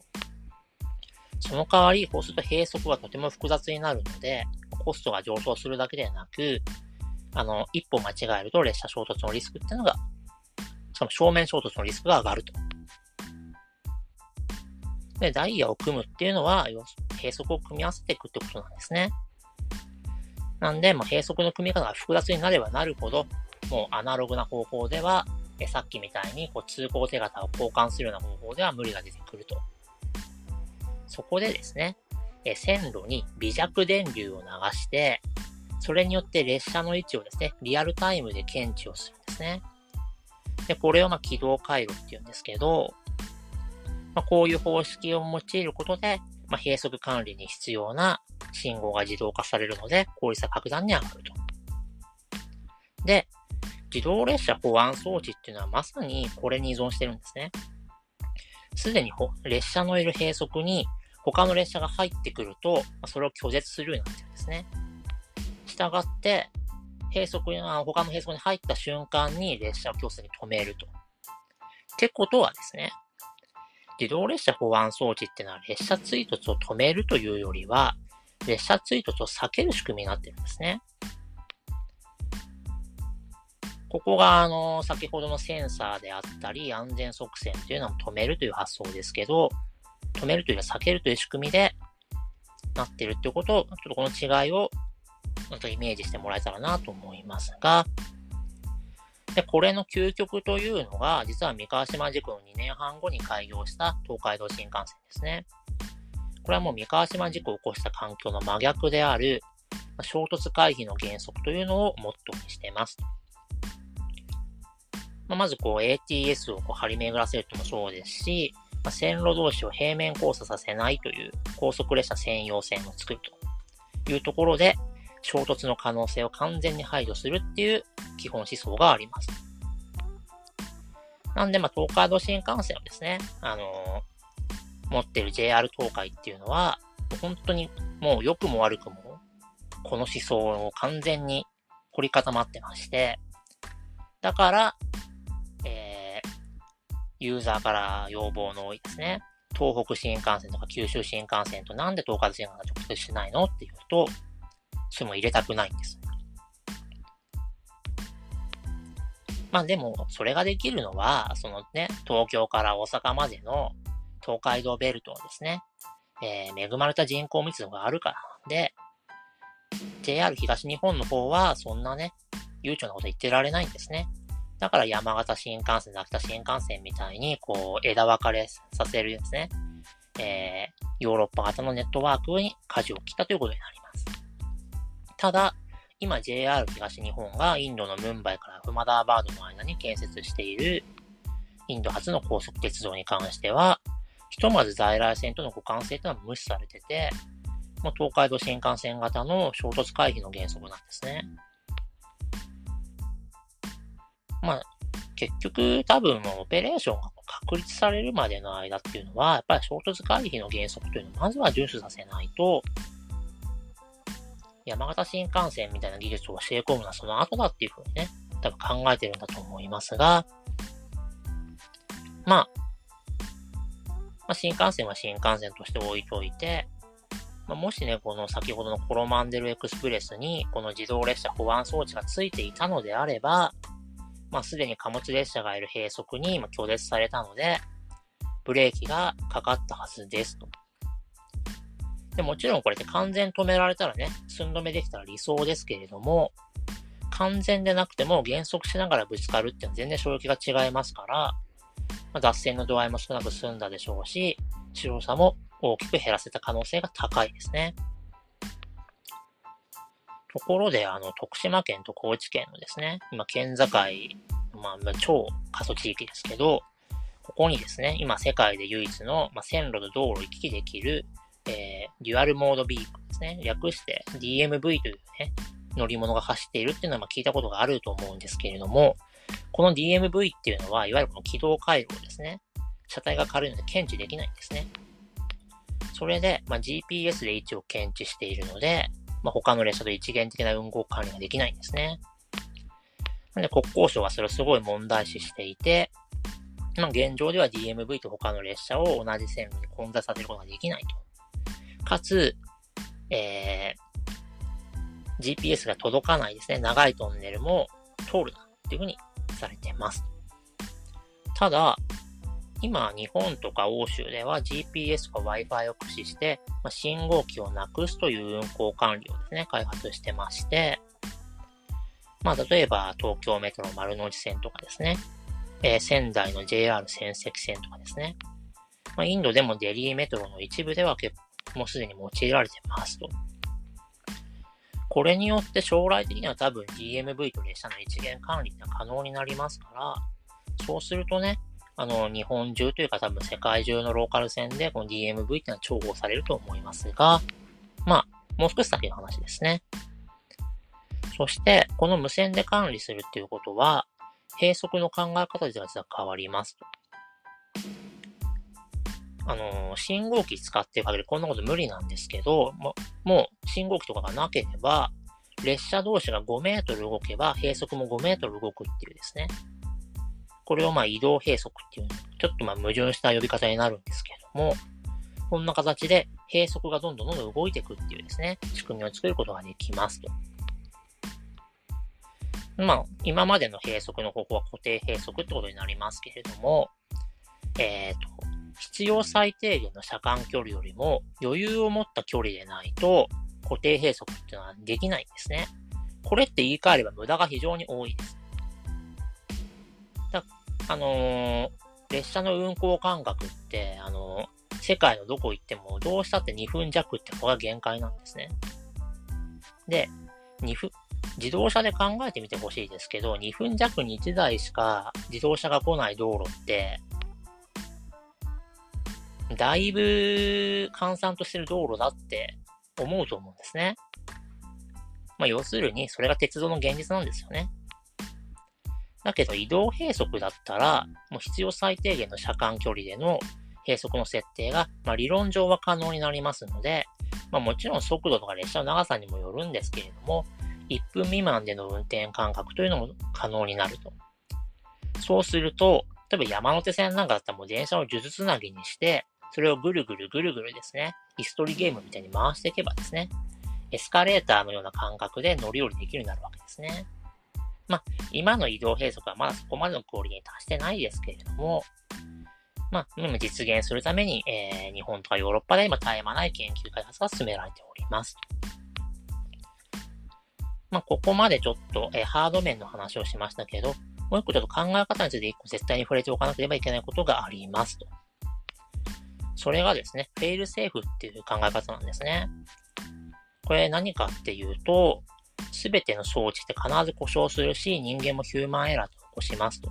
その代わり、こうすると閉塞はとても複雑になるので、コストが上昇するだけではなく、あの、一歩間違えると列車衝突のリスクっていうのが、しかも正面衝突のリスクが上がると。で、ダイヤを組むっていうのは、閉塞を組み合わせていくってことなんですね。なんで、まあ、閉塞の組み方が複雑になればなるほど、もうアナログな方法では、えさっきみたいにこう通行手形を交換するような方法では無理が出てくると。そこでですね、え線路に微弱電流を流して、それによって列車の位置をですね、リアルタイムで検知をするんですね。で、これをま軌道回路って言うんですけど、まあ、こういう方式を用いることで、まあ、閉塞管理に必要な信号が自動化されるので、効率は格段に上がると。で、自動列車保安装置っていうのはまさにこれに依存してるんですね。すでに列車のいる閉塞に他の列車が入ってくると、それを拒絶するようになってるんですね。したがって、閉塞に、他の閉塞に入った瞬間に列車を強制に止めると。ってことはですね、自動列車保安装置っていうのは列車追突を止めるというよりは、列車追突を避ける仕組みになってるんですね。ここが、あの、先ほどのセンサーであったり、安全側線というのを止めるという発想ですけど、止めるというよりは避けるという仕組みでなってるってことを、ちょっとこの違いを、なんとイメージしてもらえたらなと思いますが、で、これの究極というのが、実は三河島事故の2年半後に開業した東海道新幹線ですね。これはもう三河島事故を起こした環境の真逆である、衝突回避の原則というのをモットーにしています。まあ、まずこう ATS をこう張り巡らせるともそうですし、まあ、線路同士を平面交差させないという高速列車専用線を作るというところで、衝突の可能性を完全に排除するっていう基本思想があります。なんで、まあ、東海道新幹線をですね、あのー、持ってる JR 東海っていうのは、本当にもう良くも悪くも、この思想を完全に凝り固まってまして、だから、えー、ユーザーから要望の多いですね、東北新幹線とか九州新幹線となんで東海道新幹線が直接しないのっていうと、それも入れたくないんです。まあでも、それができるのは、そのね、東京から大阪までの東海道ベルトをですね、えー、恵まれた人口密度があるからで、JR 東日本の方はそんなね、悠長なこと言ってられないんですね。だから山形新幹線、秋田新幹線みたいに、こう、枝分かれさせるですね、えー、ヨーロッパ型のネットワークに舵を切ったということになります。ただ、今 JR 東日本がインドのムンバイからフマダーバードの間に建設しているインド初の高速鉄道に関しては、ひとまず在来線との互換性というのは無視されてて、もう東海道新幹線型の衝突回避の原則なんですね。まあ、結局多分もオペレーションが確立されるまでの間っていうのは、やっぱり衝突回避の原則というのをまずは遵守させないと、山形新幹線みたいな技術を教え込むのはその後だっていうふうにね、多分考えてるんだと思いますが、まあ、まあ、新幹線は新幹線として置いといて、まあ、もしね、この先ほどのコロマンデルエクスプレスに、この自動列車保安装置がついていたのであれば、まあ、すでに貨物列車がいる閉塞に拒絶されたので、ブレーキがかかったはずですと。でもちろんこれって完全止められたらね、寸止めできたら理想ですけれども、完全でなくても減速しながらぶつかるっていうのは全然衝撃が違いますから、まあ、脱線の度合いも少なく済んだでしょうし、白さも大きく減らせた可能性が高いですね。ところで、あの、徳島県と高知県のですね、今、県境、まあ、超過疎地域ですけど、ここにですね、今世界で唯一の、まあ、線路と道路を行き来できる、えー、デュアルモードビークですね。略して DMV というね、乗り物が走っているっていうのはま聞いたことがあると思うんですけれども、この DMV っていうのは、いわゆるこの軌道回路ですね。車体が軽いので検知できないんですね。それで、まあ、GPS で位置を検知しているので、まあ、他の列車と一元的な運行管理ができないんですね。なので国交省はそれをすごい問題視していて、まあ、現状では DMV と他の列車を同じ線路に混在させることができないと。かつ、えー、GPS が届かないですね。長いトンネルも通るなっていうふうにされてます。ただ、今、日本とか欧州では GPS とか Wi-Fi を駆使して、まあ、信号機をなくすという運行管理をですね、開発してまして、まあ、例えば東京メトロ丸の内線とかですね、えー、仙台の JR 仙石線とかですね、まあ、インドでもデリーメトロの一部では結構もうすでに用いられてますと。これによって将来的には多分 DMV と列車の一元管理が可能になりますから、そうするとね、あの、日本中というか多分世界中のローカル線でこの DMV っていうのは重宝されると思いますが、まあ、もう少し先の話ですね。そして、この無線で管理するっていうことは、閉塞の考え方では実は変わりますと。あの、信号機使ってる限りこんなこと無理なんですけど、ももう信号機とかがなければ、列車同士が5メートル動けば、閉塞も5メートル動くっていうですね。これをまあ移動閉塞っていう、ちょっとまあ矛盾した呼び方になるんですけども、こんな形で閉塞がどんどんどんどん動いていくっていうですね、仕組みを作ることができますと。まあ、今までの閉塞の方法は固定閉塞ってことになりますけれども、えっ、ー、と、必要最低限の車間距離よりも余裕を持った距離でないと固定閉塞っていうのはできないんですね。これって言い換えれば無駄が非常に多いです。だあのー、列車の運行間隔って、あのー、世界のどこ行ってもどうしたって2分弱ってここが限界なんですね。で、2分、自動車で考えてみてほしいですけど、2分弱に1台しか自動車が来ない道路って、だいぶ閑散としてる道路だって思うと思うんですね。まあ、要するに、それが鉄道の現実なんですよね。だけど移動閉塞だったら、もう必要最低限の車間距離での閉塞の設定が、まあ、理論上は可能になりますので、まあ、もちろん速度とか列車の長さにもよるんですけれども、1分未満での運転間隔というのも可能になると。そうすると、例えば山手線なんかだったらもう電車を数珠つなぎにして、それをぐるぐるぐるぐるですね、椅子取りゲームみたいに回していけばですね、エスカレーターのような感覚で乗り降りできるようになるわけですね。まあ、今の移動閉塞はまだそこまでのクオリティに達してないですけれども、まあ、今実現するために、えー、日本とかヨーロッパで今絶え間ない研究開発が進められております。まあ、ここまでちょっと、えー、ハード面の話をしましたけど、もう一個ちょっと考え方について一個絶対に触れておかなければいけないことがありますと。それがですね、フェイルセーフっていう考え方なんですね。これ何かっていうと、すべての装置って必ず故障するし、人間もヒューマンエラーと起こしますと。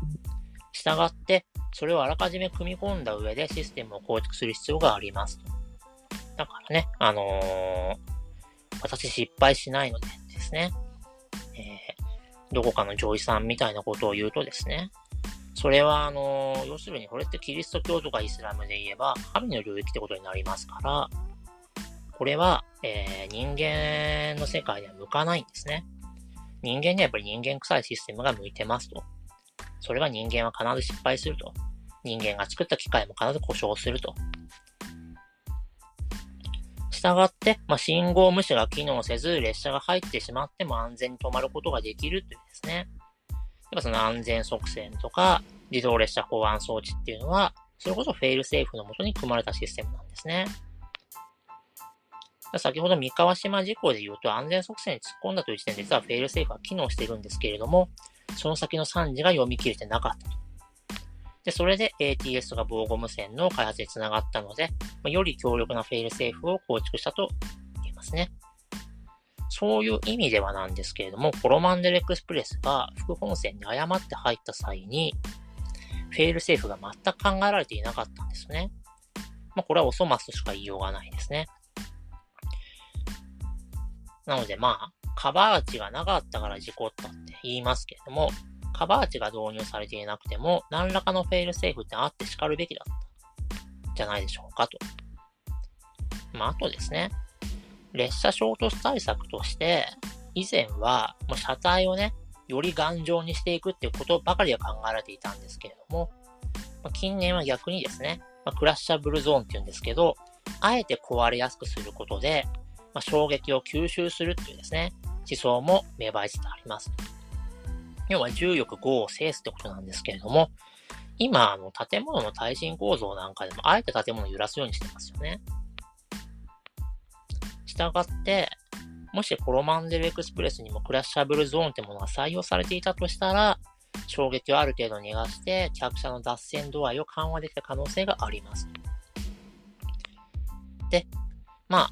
従って、それをあらかじめ組み込んだ上でシステムを構築する必要がありますと。だからね、あのー、私失敗しないのでですね、えー、どこかの上位さんみたいなことを言うとですね、それは、あの、要するにこれってキリスト教とかイスラムで言えば、神の領域ってことになりますから、これは、えー、人間の世界では向かないんですね。人間にはやっぱり人間臭いシステムが向いてますと。それは人間は必ず失敗すると。人間が作った機械も必ず故障すると。したがって、まあ、信号無視が機能せず、列車が入ってしまっても安全に止まることができるというですね。やっぱその安全側線とか、自動列車保安装置っていうのは、それこそフェイルセーフのもとに組まれたシステムなんですね。先ほど三河島事故で言うと安全側線に突っ込んだという時点で実はフェイルセーフは機能しているんですけれども、その先の惨事が読み切れてなかったと。で、それで ATS が防護無線の開発につながったので、ま、より強力なフェイルセーフを構築したと言えますね。そういう意味ではなんですけれども、コロマンデルエクスプレスが副本線に誤って入った際に、フェイルセーフが全く考えられていなかったんですね。まあ、これはおそますとしか言いようがないですね。なのでまあ、カバー値がなかったから事故ったって言いますけれども、カバー値が導入されていなくても、何らかのフェイルセーフってあって叱るべきだったじゃないでしょうかと。まあ、あとですね、列車衝突対策として、以前はもう車体をね、より頑丈にしていくっていうことばかりは考えられていたんですけれども、ま、近年は逆にですね、ま、クラッシャブルゾーンって言うんですけど、あえて壊れやすくすることで、ま、衝撃を吸収するっていうですね、思想も芽生えつつあります。要は重力5を制すってことなんですけれども、今、あの、建物の耐震構造なんかでも、あえて建物を揺らすようにしてますよね。したがって、もしコロマンデルエクスプレスにもクラッシャブルゾーンってものが採用されていたとしたら、衝撃をある程度逃がして、客車の脱線度合いを緩和できた可能性があります。で、まあ、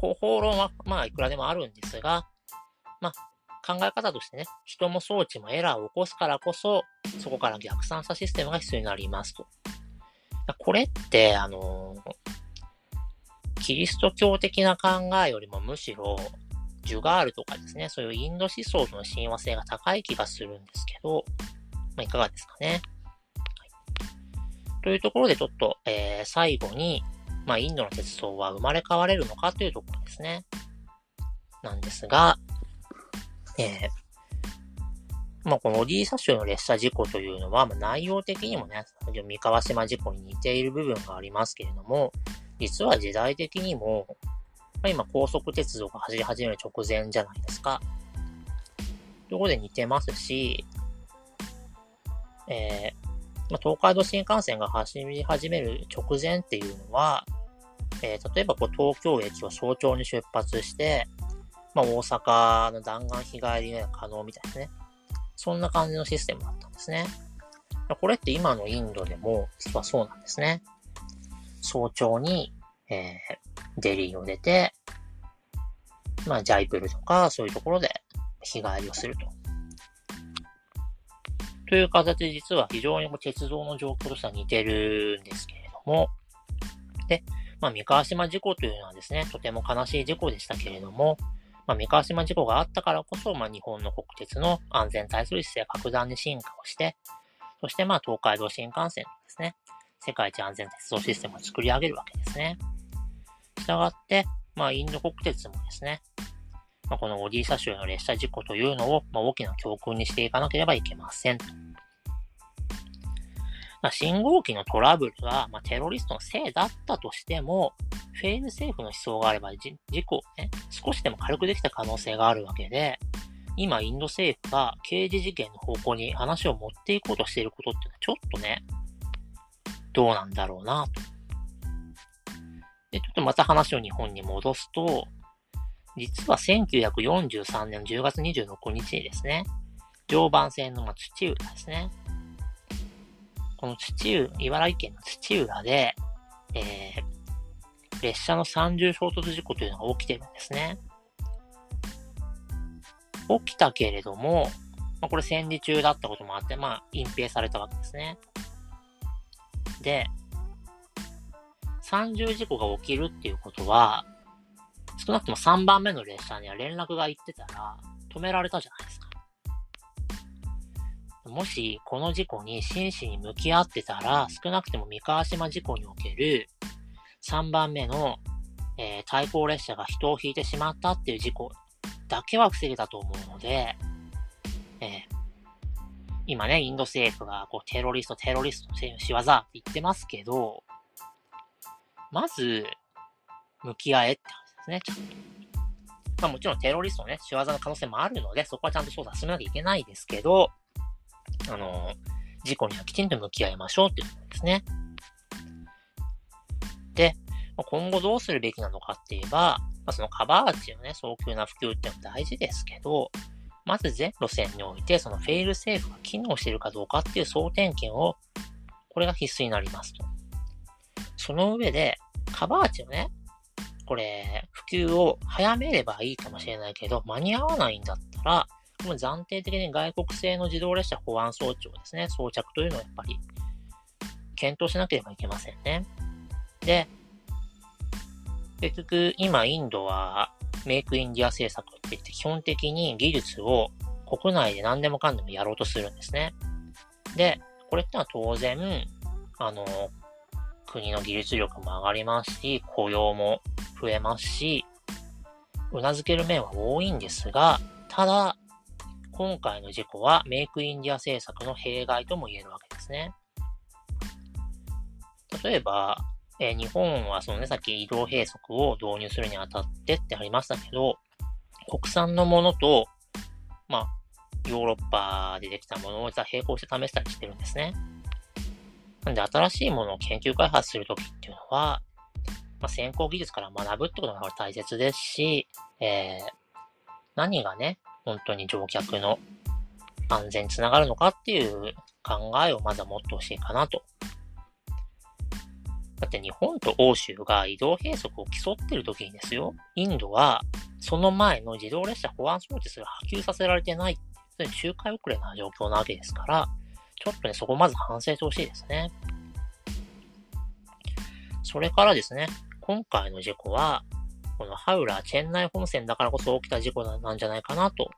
方法論は、まあ、いくらでもあるんですが、まあ、考え方としてね、人も装置もエラーを起こすからこそ、そこから逆算したシステムが必要になりますと。これって、あのキリスト教的な考えよりもむしろ、ジュガールとかですね、そういうインド思想との親和性が高い気がするんですけど、まあ、いかがですかね。はい、というところでちょっと、えー、最後に、まあ、インドの鉄道は生まれ変われるのかというところですね。なんですが、えー、まあ、このオディーサ州の列車事故というのは、まあ、内容的にもね、三河島事故に似ている部分がありますけれども、実は時代的にも、まあ、今高速鉄道が走り始める直前じゃないですか。ということで似てますし、えー、まあ、東海道新幹線が走り始める直前っていうのは、えー、例えばこう東京駅を早朝に出発して、まあ、大阪の弾丸日帰りが可能みたいなね。そんな感じのシステムだったんですね。これって今のインドでも実はそうなんですね。早朝に、えー、デリーを出て、まあ、ジャイプルとか、そういうところで日帰りをすると。という形で実は非常に鉄道の状況としては似てるんですけれども、で、まあ、三河島事故というのはですね、とても悲しい事故でしたけれども、まあ、三河島事故があったからこそ、まあ、日本の国鉄の安全に対する姿勢が格段に進化をして、そしてまあ、東海道新幹線ですね、世界一安全鉄道システムを作り上げるわけですね。したがって、まあ、インド国鉄もですね、まあ、このオディーサ州の列車事故というのを、まあ、大きな教訓にしていかなければいけませんと。まあ、信号機のトラブルは、まあ、テロリストのせいだったとしても、フェイルセーフの思想があれば、事故をね、少しでも軽くできた可能性があるわけで、今、インド政府が刑事事件の方向に話を持っていこうとしていることっていうのは、ちょっとね、どうなんだろうなと。で、ちょっとまた話を日本に戻すと、実は1943年10月26日にですね、常磐線の土浦ですね。この土浦、茨城県の土浦で、えー、列車の三重衝突事故というのが起きてるんですね。起きたけれども、まあ、これ戦時中だったこともあって、まあ、隠蔽されたわけですね。で、三重事故が起きるっていうことは、少なくとも3番目の列車には連絡が行ってたら、止められたじゃないですか。もし、この事故に真摯に向き合ってたら、少なくても三河島事故における3番目の、えー、対向列車が人を引いてしまったっていう事故だけは防げたと思うので、えー、今ね、インド政府がこうテロリスト、テロリストの仕業って言ってますけど、まず、向き合えって話ですね、まあもちろんテロリストのね、仕業の可能性もあるので、そこはちゃんと捜査進めなきゃいけないですけど、あの、事故にはきちんと向き合いましょうっていうところですね。で、今後どうするべきなのかって言えば、まあ、そのカバー値のね、早急な普及っていうのも大事ですけど、まず全路線において、そのフェイルセーフが機能しているかどうかっていう総点検を、これが必須になりますと。その上で、カバー値のね、これ、普及を早めればいいかもしれないけど、間に合わないんだったら、もう暫定的に外国製の自動列車保安装置をですね、装着というのをやっぱり検討しなければいけませんね。で、結局、今インドはメイクインディア政策って言って基本的に技術を国内で何でもかんでもやろうとするんですね。で、これってのは当然、あの、国の技術力も上がりますし、雇用も増えますし、頷ける面は多いんですが、ただ、今回の事故はメイクインディア政策の弊害とも言えるわけですね。例えば、えー、日本はそのね、さっき移動閉塞を導入するにあたってってありましたけど、国産のものと、まあ、ヨーロッパでできたものを実は並行して試したりしてるんですね。なんで、新しいものを研究開発するときっていうのは、まあ、先行技術から学ぶってことが大切ですし、えー、何がね、本当に乗客の安全につながるのかっていう考えをまずは持ってほしいかなとだって日本と欧州が移動閉塞を競ってる時にですよ、インドはその前の自動列車保安装置すら波及させられてない、周回遅れな状況なわけですから、ちょっとね、そこまず反省してほしいですね。それからですね、今回の事故は、このハウラーチェンナイ本線だからこそ起きた事故なんじゃないかなと、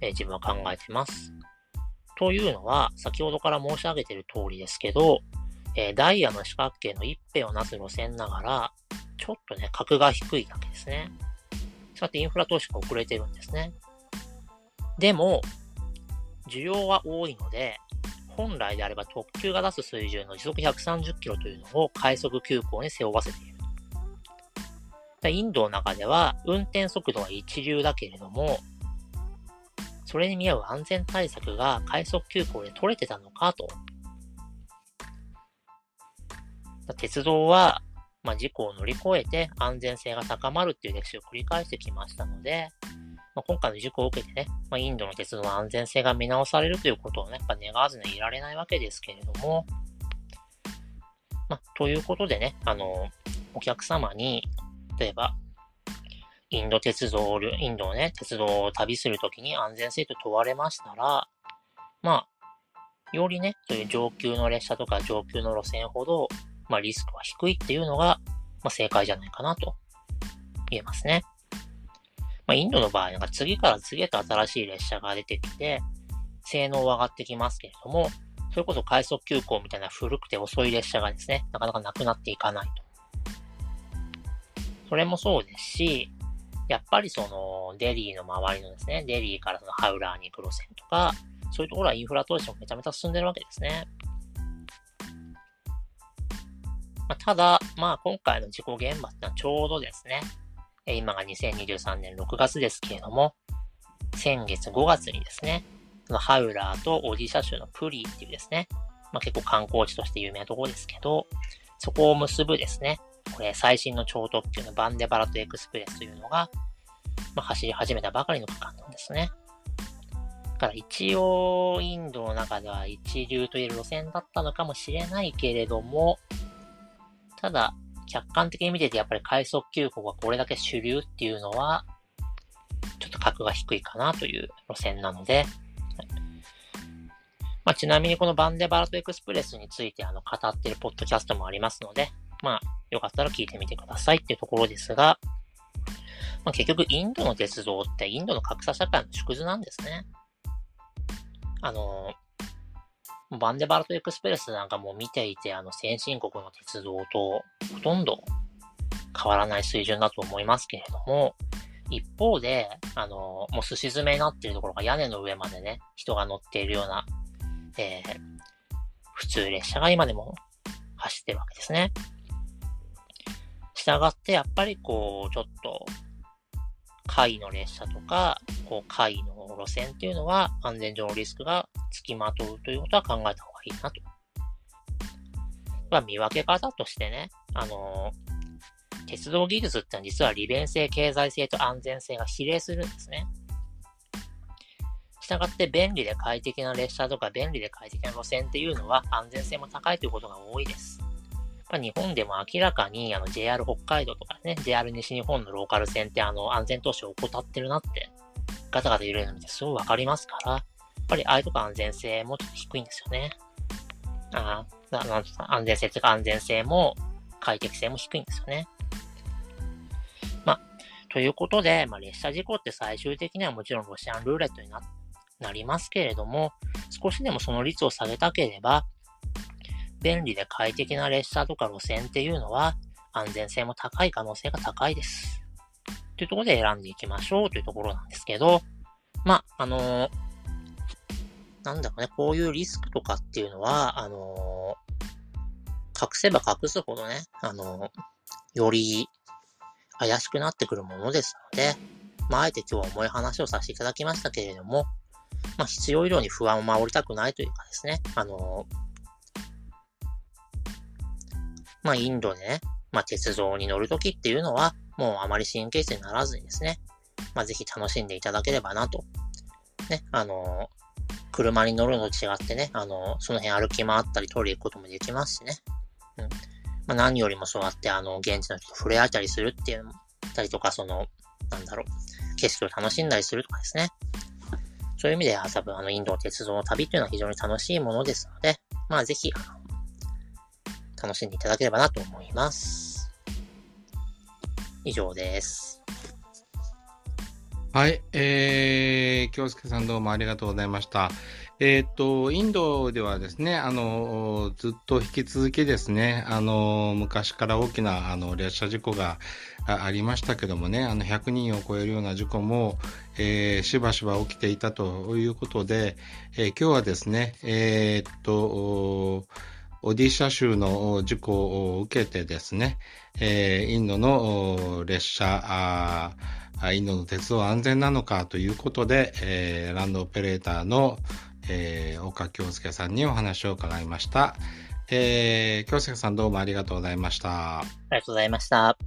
えー、自分は考えています。というのは、先ほどから申し上げている通りですけど、えー、ダイヤの四角形の一辺をなす路線ながら、ちょっとね、格が低いだけですね。そうやってインフラ投資が遅れてるんですね。でも、需要は多いので、本来であれば特急が出す水準の時速130キロというのを快速急行に背負わせている。インドの中では運転速度は一流だけれども、それに見合う安全対策が快速急行で取れてたのかと鉄道は、まあ、事故を乗り越えて安全性が高まるっていう歴史を繰り返してきましたので、まあ、今回の事故を受けてね、まあ、インドの鉄道の安全性が見直されるということをね、やっぱ願わずにいられないわけですけれども、まあ、ということでね、あの、お客様に、例えば、インド鉄道、インドのね、鉄道を旅するときに安全性と問われましたら、まあ、よりね、そういう上級の列車とか上級の路線ほど、まあ、リスクは低いっていうのが、まあ、正解じゃないかなと言えますね。まあ、インドの場合、なんか次から次へと新しい列車が出てきて、性能は上がってきますけれども、それこそ快速急行みたいな古くて遅い列車がですね、なかなかなくなっていかないと。それもそうですし、やっぱりその、デリーの周りのですね、デリーからそのハウラーに行く路線とか、そういうところはインフラ投資もめちゃめちゃ進んでるわけですね。まあ、ただ、まあ今回の事故現場ってのはちょうどですね、今が2023年6月ですけれども、先月5月にですね、そのハウラーとオディシャ州のプリーっていうですね、まあ結構観光地として有名なところですけど、そこを結ぶですね、これ最新の超特急のバンデバラトエクスプレスというのが、まあ、走り始めたばかりの区間なんですね。だから一応インドの中では一流と言える路線だったのかもしれないけれども、ただ、客観的に見ててやっぱり快速急行がこれだけ主流っていうのは、ちょっと格が低いかなという路線なので、まあ、ちなみにこのバンデバラトエクスプレスについてあの語ってるポッドキャストもありますので、まあ、よかったら聞いてみてくださいっていうところですが、まあ、結局インドの鉄道ってインドの格差社会の縮図なんですね。あの、バンデバルトエクスプレスなんかも見ていて、あの、先進国の鉄道とほとんど変わらない水準だと思いますけれども、一方で、あの、もう寿司詰めになっているところが屋根の上までね、人が乗っているような、えー、普通列車が今でも走ってるわけですね。し従って、やっぱりこう、ちょっと、海の列車とか、こう、海の路線っていうのは安全上のリスクが付きまとうということは考えた方がいいなと。まあ、見分け方としてね、あのー、鉄道技術ってのは実は利便性、経済性と安全性が比例するんですね。したがって便利で快適な列車とか便利で快適な路線っていうのは安全性も高いということが多いです。まあ、日本でも明らかにあの JR 北海道とかね、JR 西日本のローカル線ってあの安全投資を怠ってるなってガタガタ揺れるのですごいわかりますから、やっぱりああいうとこ安全性もちょっと低いんですよね。ああ、なんか安全性というか安全性も快適性も低いんですよね。まあ、ということで、まあ、列車事故って最終的にはもちろんロシアンルーレットにななりますけれども、少しでもその率を下げたければ、便利で快適な列車とか路線っていうのは安全性も高い可能性が高いです。というところで選んでいきましょうというところなんですけど、まあ、あのー、なんだろうね、こういうリスクとかっていうのは、あのー、隠せば隠すほどね、あのー、より怪しくなってくるものですので、まあ、あえて今日は重い話をさせていただきましたけれども、まあ、必要以上に不安を守りたくないというかですね、あのまあ、インドでね、まあ、鉄道に乗るときっていうのは、もうあまり神経質にならずにですね、まあ、ぜひ楽しんでいただければなと。ね、あの車に乗るのと違ってね、あのその辺歩き回ったり取り行くこともできますしね。うん。まあ、何よりもそうやって、あの、現地の人と触れ合ったりするっていうの、たりとか、その、なんだろう、景色を楽しんだりするとかですね。そういう意味で、多分、あの、インドの鉄道の旅っていうのは非常に楽しいものですので、まあ、ぜひ、あの、楽しんでいただければなと思います。以上です。はい、えー、京介さんどうもありがとうございました。えっ、と、インドではですね、あの、ずっと引き続きですね、あの、昔から大きなあの列車事故がありましたけどもね、あの、100人を超えるような事故も、えー、しばしば起きていたということで、えー、今日はですね、えー、っと、オディシャ州の事故を受けてですね、えー、インドの列車、インドの鉄道安全なのかということで、えー、ランドオペレーターの、えー、岡京介さんにお話を伺いました。えー、京介さんどうもありがとうございました。ありがとうございました。